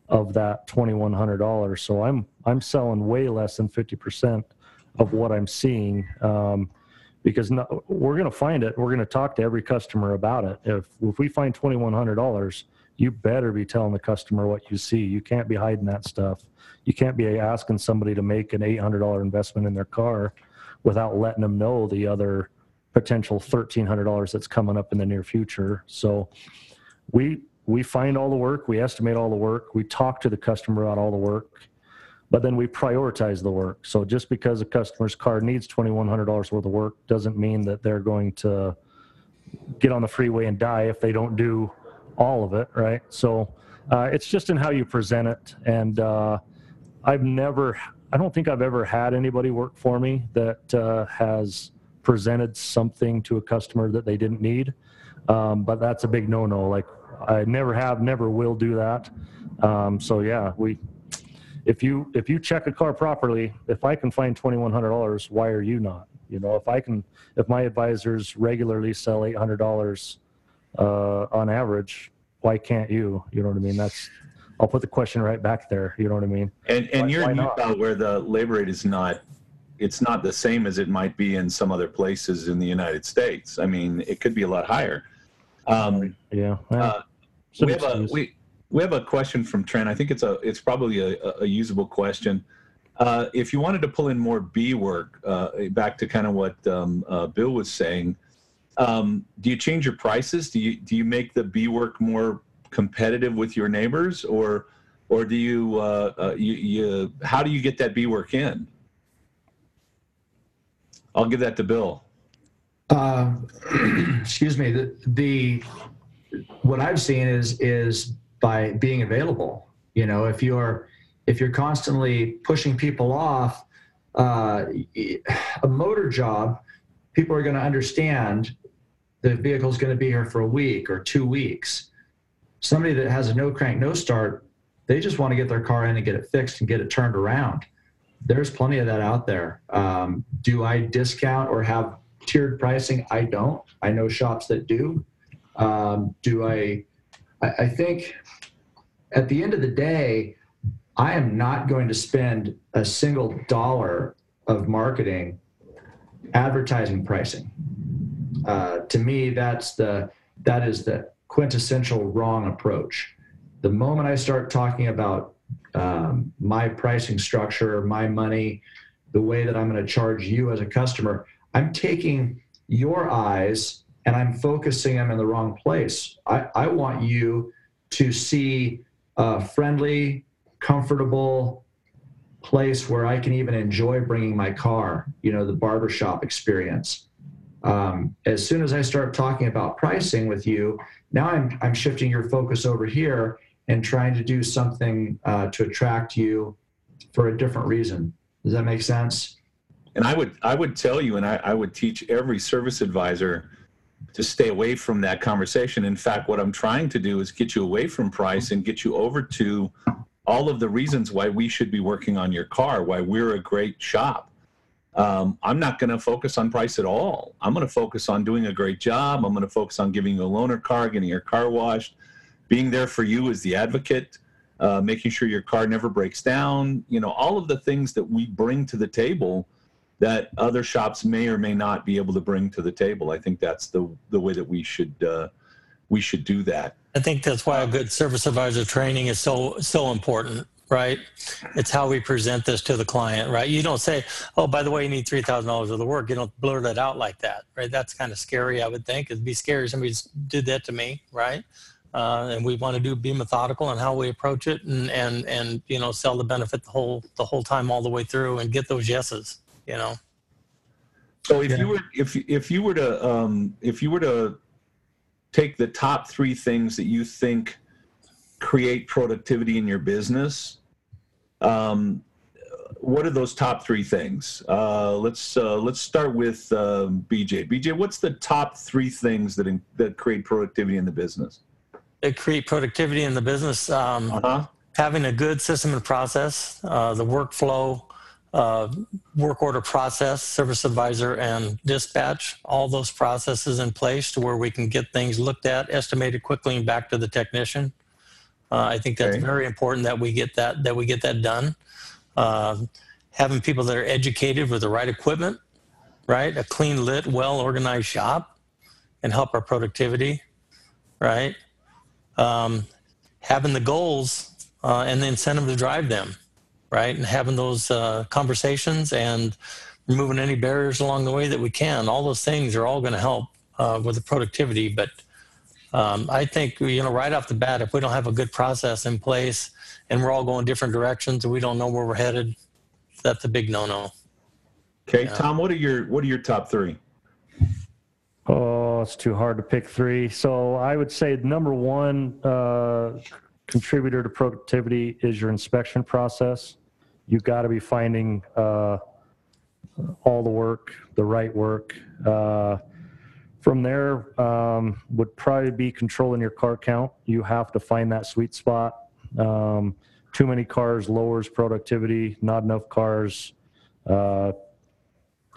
of that $2,100. So I'm, I'm selling way less than 50% of what I'm seeing. Um, because no, we're going to find it. We're going to talk to every customer about it. If, if we find $2,100, you better be telling the customer what you see. You can't be hiding that stuff. You can't be asking somebody to make an $800 investment in their car without letting them know the other potential $1,300 that's coming up in the near future. So we, we find all the work, we estimate all the work, we talk to the customer about all the work, but then we prioritize the work. So just because a customer's car needs $2,100 worth of work doesn't mean that they're going to get on the freeway and die if they don't do all of it, right? So uh, it's just in how you present it. And uh, I've never, I don't think I've ever had anybody work for me that uh, has presented something to a customer that they didn't need. Um, but that's a big no-no. Like I never have, never will do that. Um, so yeah, we, if you if you check a car properly, if I can find twenty one hundred dollars, why are you not? You know, if I can, if my advisors regularly sell eight hundred dollars uh, on average, why can't you? You know what I mean? That's I'll put the question right back there. You know what I mean? And and why, you're in Utah not? where the labor rate is not it's not the same as it might be in some other places in the United States. I mean, it could be a lot higher. Um, Yeah. Uh, we have a we we have a question from Trent. I think it's a it's probably a, a usable question. Uh, if you wanted to pull in more B work, uh, back to kind of what um, uh, Bill was saying, um, do you change your prices? Do you do you make the B work more competitive with your neighbors, or or do you uh, uh, you, you how do you get that B work in? I'll give that to Bill. Uh, excuse me. The, the what I've seen is is by being available. You know, if you're if you're constantly pushing people off, uh, a motor job, people are going to understand the vehicle's going to be here for a week or two weeks. Somebody that has a no crank, no start, they just want to get their car in and get it fixed and get it turned around. There's plenty of that out there. Um, do I discount or have tiered pricing? I don't. I know shops that do. Um, do I, I? Think at the end of the day, I am not going to spend a single dollar of marketing advertising pricing. Uh, to me, that's the that is the quintessential wrong approach. The moment I start talking about um, my pricing structure, my money, the way that I'm going to charge you as a customer, I'm taking your eyes and I'm focusing them in the wrong place. I, I want you to see a friendly, comfortable place where I can even enjoy bringing my car, you know, the barbershop experience. Um, as soon as I start talking about pricing with you, now I'm, I'm shifting your focus over here and trying to do something uh, to attract you for a different reason. Does that make sense? And I would I would tell you, and I, I would teach every service advisor to stay away from that conversation. In fact, what I'm trying to do is get you away from price and get you over to all of the reasons why we should be working on your car, why we're a great shop. Um, I'm not going to focus on price at all. I'm going to focus on doing a great job. I'm going to focus on giving you a loaner car, getting your car washed, being there for you as the advocate, uh, making sure your car never breaks down. You know, all of the things that we bring to the table that other shops may or may not be able to bring to the table. I think that's the the way that we should uh, we should do that. I think that's why a good service advisor training is so so important, right? It's how we present this to the client, right? You don't say, "Oh, by the way, you need three thousand dollars of work." You don't blurt it out like that, right? That's kind of scary, I would think. It'd be scary if somebody did that to me, right? Uh, and we want to do be methodical in how we approach it, and and and you know sell the benefit the whole the whole time all the way through, and get those yeses, you know. So if Yeah. you were if if you were to um, if you were to take the top three things that you think create productivity in your business, um, what are those top three things? Uh, let's uh, let's start with um, BJ. BJ, what's the top three things that in, that create productivity in the business? They create productivity in the business. Um, Uh huh. having a good system and process, uh, the workflow, uh, work order process, service advisor, and dispatch, all those processes in place to where we can get things looked at, estimated quickly, and back to the technician. Uh, I think that's Okay. very important that we get that that we get that done. Um having people that are educated with the right equipment, right, a clean lit, well organized shop, and help our productivity, right. Um, having the goals uh, and the incentive to drive them, right? And having those uh, conversations and removing any barriers along the way that we can. All those things are all going to help uh, with the productivity. But um, I think, you know, right off the bat, if we don't have a good process in place and we're all going different directions and we don't know where we're headed, that's a big no-no. Okay, Yeah. Tom, what are your what are your top three? Oh, it's too hard to pick three. So I would say number one uh, contributor to productivity is your inspection process. You got to be finding uh, all the work, the right work. Uh, from there um, would probably be controlling your car count. You have to find that sweet spot. Um, too many cars lowers productivity. Not enough cars uh,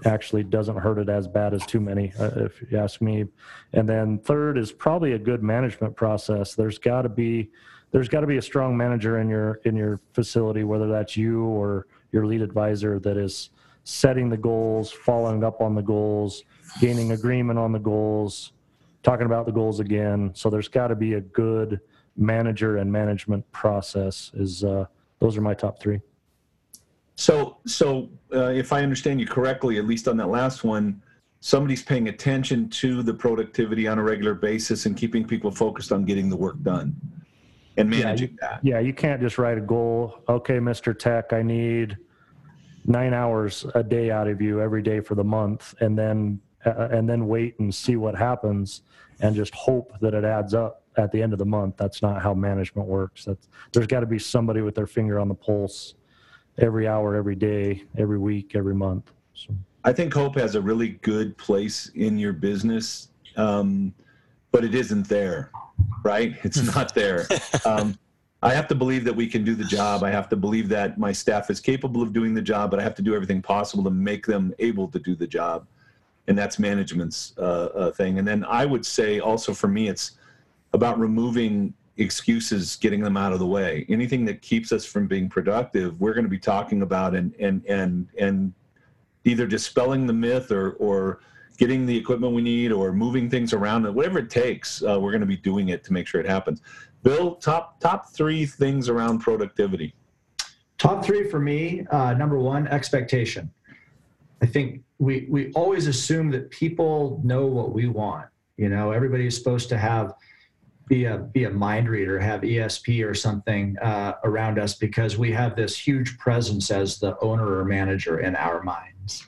actually doesn't hurt it as bad as too many, uh, if you ask me. And then third is probably a good management process. There's got to be there's got to be a strong manager in your in your facility, whether that's you or your lead advisor, that is setting the goals, following up on the goals, gaining agreement on the goals, talking about the goals again. So there's got to be a good manager and management process. Is uh, those are my top three. So, so uh, if I understand you correctly, at least on that last one, somebody's paying attention to the productivity on a regular basis and keeping people focused on getting the work done and managing yeah, that. Yeah, you can't just write a goal. Okay, Mr. Tech, I need nine hours a day out of you every day for the month, and then uh, and then wait and see what happens, and just hope that it adds up at the end of the month. That's not how management works. That's there's got to be somebody with their finger on the pulse every hour, every day, every week, every month. So. I think Hope has a really good place in your business, um, but it isn't there, right? It's not there. Um, I have to believe that we can do the job. I have to believe that my staff is capable of doing the job, but I have to do everything possible to make them able to do the job. And that's management's uh, uh, thing. And then I would say also for me, it's about removing excuses, getting them out of the way. Anything that keeps us from being productive, we're going to be talking about and and and and either dispelling the myth or or getting the equipment we need or moving things around whatever it takes uh, we're going to be doing it to make sure it happens. Bill top top three things around productivity. Top three for me uh, number one expectation. I think we we always assume that people know what we want you know? Everybody's supposed to have be a be a mind reader, have ESP or something uh, around us because we have this huge presence as the owner or manager in our minds.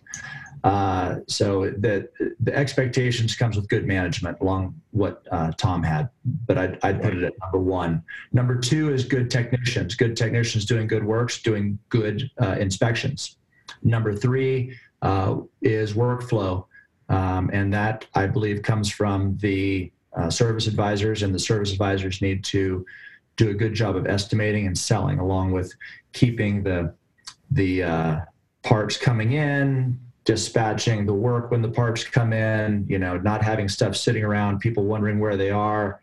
Uh, so the the expectations comes with good management, along what uh, Tom had. But I'd, I'd put it at number one. Number two is good technicians. Good technicians doing good works, doing good uh, inspections. Number three uh, is workflow, um, and that I believe comes from the uh, service advisors, and the service advisors need to do a good job of estimating and selling, along with keeping the the uh, parts coming in, dispatching the work when the parts come in. You know, not having stuff sitting around, people wondering where they are.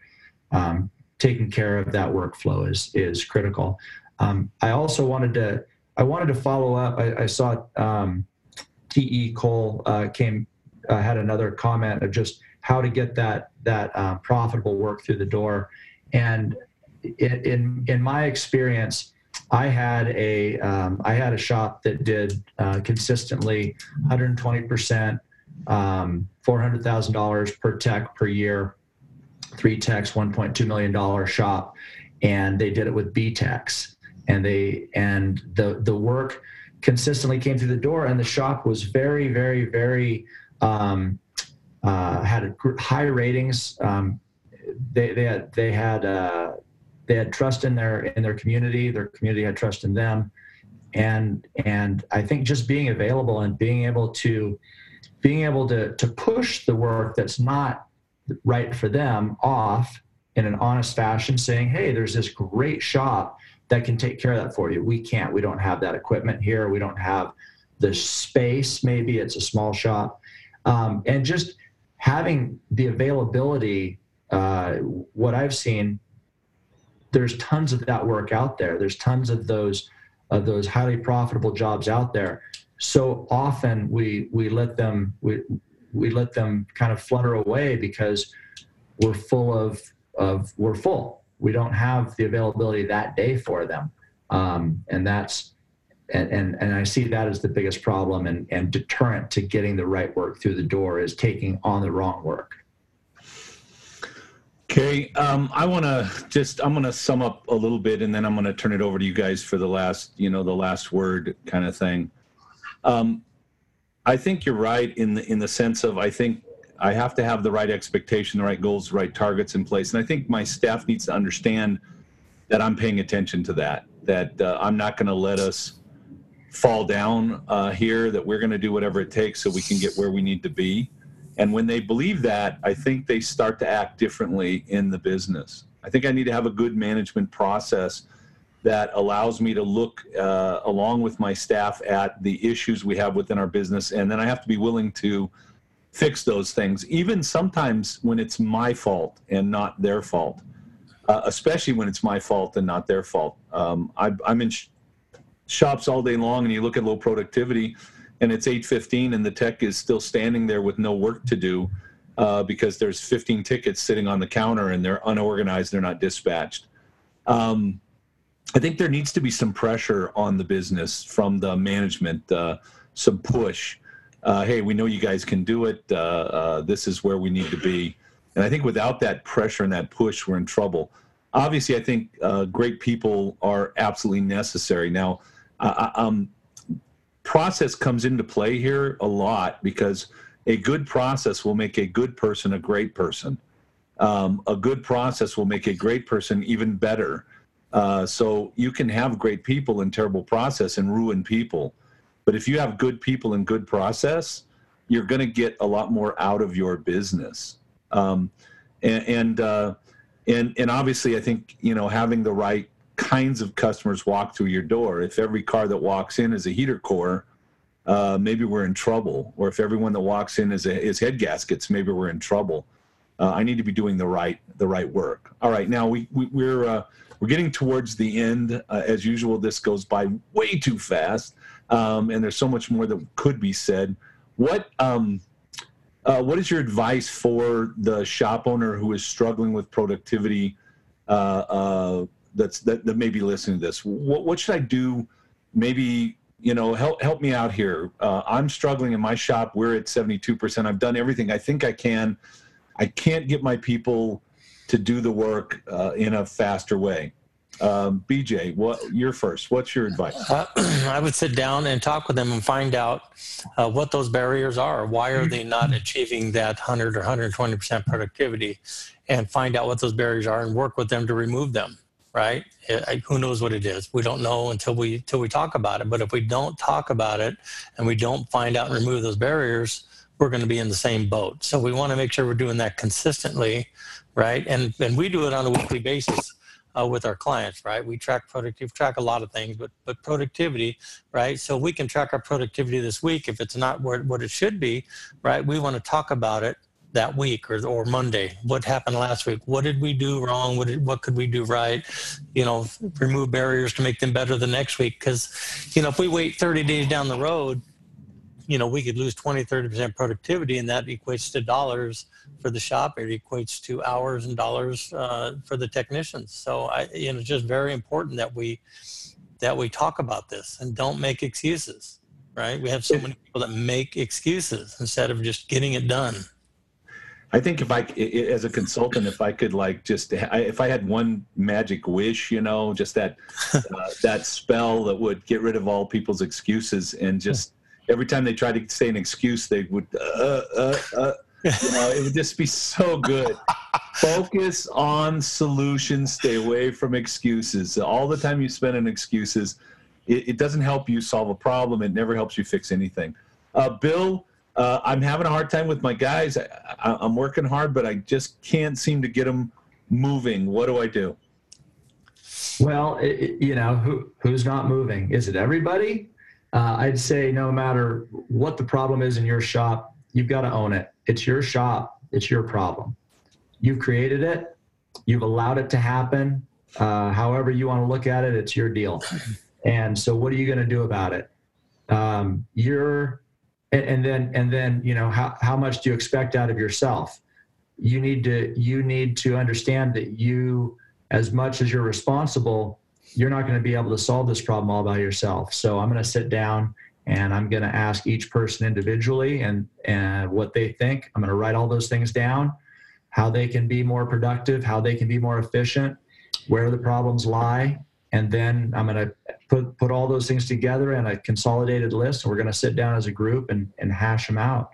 Um, taking care of that workflow is is critical. Um, I also wanted to I wanted to follow up. I, I saw um, T.E. Cole uh, came uh, had another comment of just how to get that that uh, profitable work through the door. And in in my experience, I had a um, I had a shop that did uh, consistently 120 percent, um, four hundred thousand dollars per tech per year, three techs, 1.2 million dollar shop, and they did it with B techs, and they and the the work consistently came through the door, and the shop was very very very um, uh, had high ratings. Um, they, they had they had uh, they had trust in their in their community. Their community had trust in them, and and I think just being available and being able to being able to to push the work that's not right for them off in an honest fashion, saying, "Hey, there's this great shop that can take care of that for you. We can't. We don't have that equipment here. We don't have the space. Maybe it's a small shop, um, and just." having the availability, uh, what I've seen, there's tons of that work out there. There's tons of those of those highly profitable jobs out there. So often we we let them we we let them kind of flutter away because we're full of of we're full. We don't have the availability that day for them, um, and that's and, and, and I see that as the biggest problem and, and deterrent to getting the right work through the door is taking on the wrong work. Okay, um, I want to just I'm going to sum up a little bit, and then I'm going to turn it over to you guys for the last, you know, the last word kind of thing. Um, I think you're right in the in the sense of I think I have to have the right expectation, the right goals, the right targets in place, and I think my staff needs to understand that I'm paying attention to that. That uh, I'm not going to let us fall down uh, here, that we're going to do whatever it takes so we can get where we need to be. And when they believe that, I think they start to act differently in the business. I think I need to have a good management process that allows me to look uh, along with my staff at the issues we have within our business. And then I have to be willing to fix those things, even sometimes when it's my fault and not their fault, uh, especially when it's my fault and not their fault. Um, I, am in shops all day long and you look at low productivity and it's 8.15 and the tech is still standing there with no work to do uh, because there's 15 tickets sitting on the counter and they're unorganized, they're not dispatched. Um, I think there needs to be some pressure on the business from the management, uh, some push. Uh, hey, we know you guys can do it. Uh, uh, this is where we need to be. And I think without that pressure and that push, we're in trouble. Obviously, I think uh, great people are absolutely necessary. Now, um, process comes into play here a lot because a good process will make a good person a great person. Um, a good process will make a great person even better. Uh, so you can have great people and terrible process and ruin people. But if you have good people and good process, you're going to get a lot more out of your business. Um, and and, uh, and and obviously, I think you know having the right kinds of customers walk through your door. If every car that walks in is a heater core, uh, maybe we're in trouble. Or if everyone that walks in is, a, is head gaskets, maybe we're in trouble. Uh, I need to be doing the right the right work. All right, now we, we we're uh, we're getting towards the end. Uh, as usual, this goes by way too fast, um, and there's so much more that could be said. What um, uh, what is your advice for the shop owner who is struggling with productivity? That's that, that may be listening to this. What what should I do? Maybe you know, help help me out here. Uh, I'm struggling in my shop. We're at 72%. I've done everything I think I can. I can't get my people to do the work uh, in a faster way. Um, BJ, what you're first. What's your advice? Uh, I would sit down and talk with them and find out uh, what those barriers are. Why are they not achieving that 100 or 120 percent productivity? And find out what those barriers are and work with them to remove them right? It, who knows what it is? We don't know until we until we talk about it. But if we don't talk about it and we don't find out and remove those barriers, we're going to be in the same boat. So we want to make sure we're doing that consistently, right? And and we do it on a weekly basis. Uh, with our clients, right? We track productive, track a lot of things, but but productivity, right? So we can track our productivity this week. If it's not what it should be, right? We want to talk about it that week or, or Monday. What happened last week? What did we do wrong? What, did, what could we do right? You know, remove barriers to make them better the next week. Because, you know, if we wait 30 days down the road, you know, we could lose 20, 30% productivity, and that equates to dollars for the shop. It equates to hours and dollars uh, for the technicians. So, I, you know, it's just very important that we that we talk about this and don't make excuses. Right? We have so many people that make excuses instead of just getting it done. I think if I, as a consultant, if I could like just, if I had one magic wish, you know, just that, uh, that spell that would get rid of all people's excuses and just every time they try to say an excuse, they would, uh, uh, uh, you know, it would just be so good. Focus on solutions. Stay away from excuses. All the time you spend on excuses, it, it doesn't help you solve a problem. It never helps you fix anything. Uh, Bill, uh, I'm having a hard time with my guys. I, am working hard, but I just can't seem to get them moving. What do I do? Well, it, you know, who who's not moving? Is it everybody? Uh, I'd say no matter what the problem is in your shop, you've got to own it. It's your shop. It's your problem. You've created it. You've allowed it to happen. Uh, however you want to look at it, it's your deal. And so, what are you going to do about it? Um, you're and, then and then you know how, how much do you expect out of yourself? You need to you need to understand that you as much as you're responsible you're not going to be able to solve this problem all by yourself. So i'm going to sit down and i'm going to ask each person individually and and what they think. I'm going to write all those things down how they can be more productive how they can be more efficient where the problems lie and then I'm going to put put all those things together in a consolidated list. And we're going to sit down as a group and and hash them out.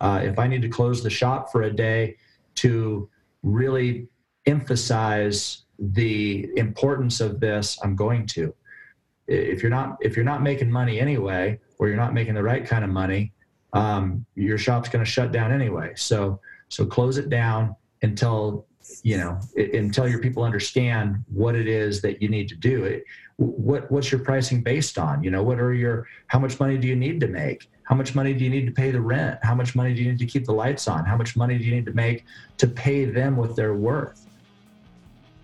Uh, if I need to close the shop for a day to really emphasize the importance of this, I'm going to. If you're not if you're not making money anyway, or you're not making the right kind of money, um, your shop's going to shut down anyway. So so close it down until you know until your people understand what it is that you need to do. It what what's your pricing based on? You know what are your how much money do you need to make? How much money do you need to pay the rent? How much money do you need to keep the lights on? How much money do you need to make to pay them what they're worth?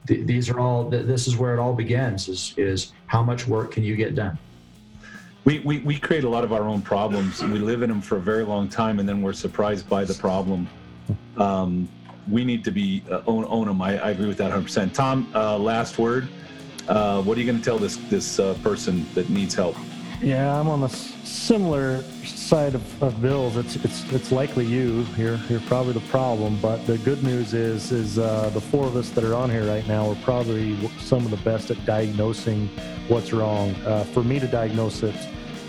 Th- these are all this is where it all begins is is how much work can you get done? We, we, we create a lot of our own problems. We live in them for a very long time and then we're surprised by the problem. Um, we need to be uh, own, own them. I, I agree with that 100%. Tom, uh, last word. Uh, what are you going to tell this this uh, person that needs help? Yeah, I'm on the similar side of, of Bill's. It's it's it's likely you. You're you're probably the problem. But the good news is is uh, the four of us that are on here right now are probably some of the best at diagnosing what's wrong. Uh, for me to diagnose it,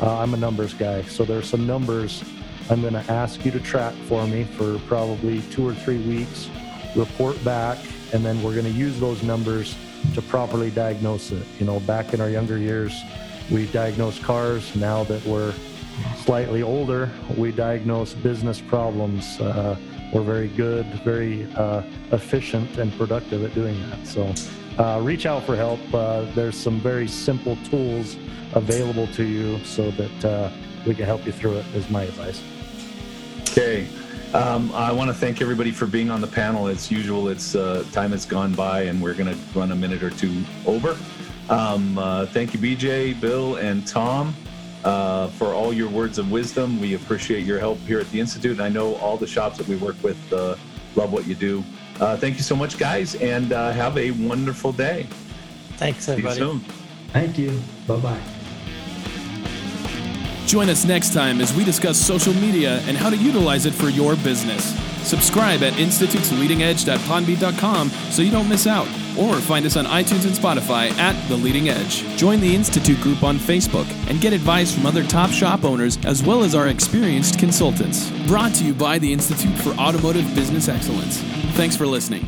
I'm a numbers guy. So there's some numbers I'm going to ask you to track for me for probably two or three weeks. Report back, and then we're going to use those numbers to properly diagnose it. You know, back in our younger years, we diagnosed cars. Now that we're slightly older, we diagnose business problems. Uh, we're very good, very uh, efficient, and productive at doing that. So uh, reach out for help. Uh, there's some very simple tools available to you so that uh, we can help you through it, is my advice. Okay. Um, I want to thank everybody for being on the panel. As usual, it's uh, time has gone by, and we're going to run a minute or two over. Um, uh, thank you, BJ, Bill, and Tom, uh, for all your words of wisdom. We appreciate your help here at the Institute, and I know all the shops that we work with uh, love what you do. Uh, thank you so much, guys, and uh, have a wonderful day. Thanks, See you everybody. soon. Thank you. Bye bye. Join us next time as we discuss social media and how to utilize it for your business. Subscribe at institutesleadingedge.podbean.com so you don't miss out, or find us on iTunes and Spotify at The Leading Edge. Join the Institute group on Facebook and get advice from other top shop owners as well as our experienced consultants. Brought to you by the Institute for Automotive Business Excellence. Thanks for listening.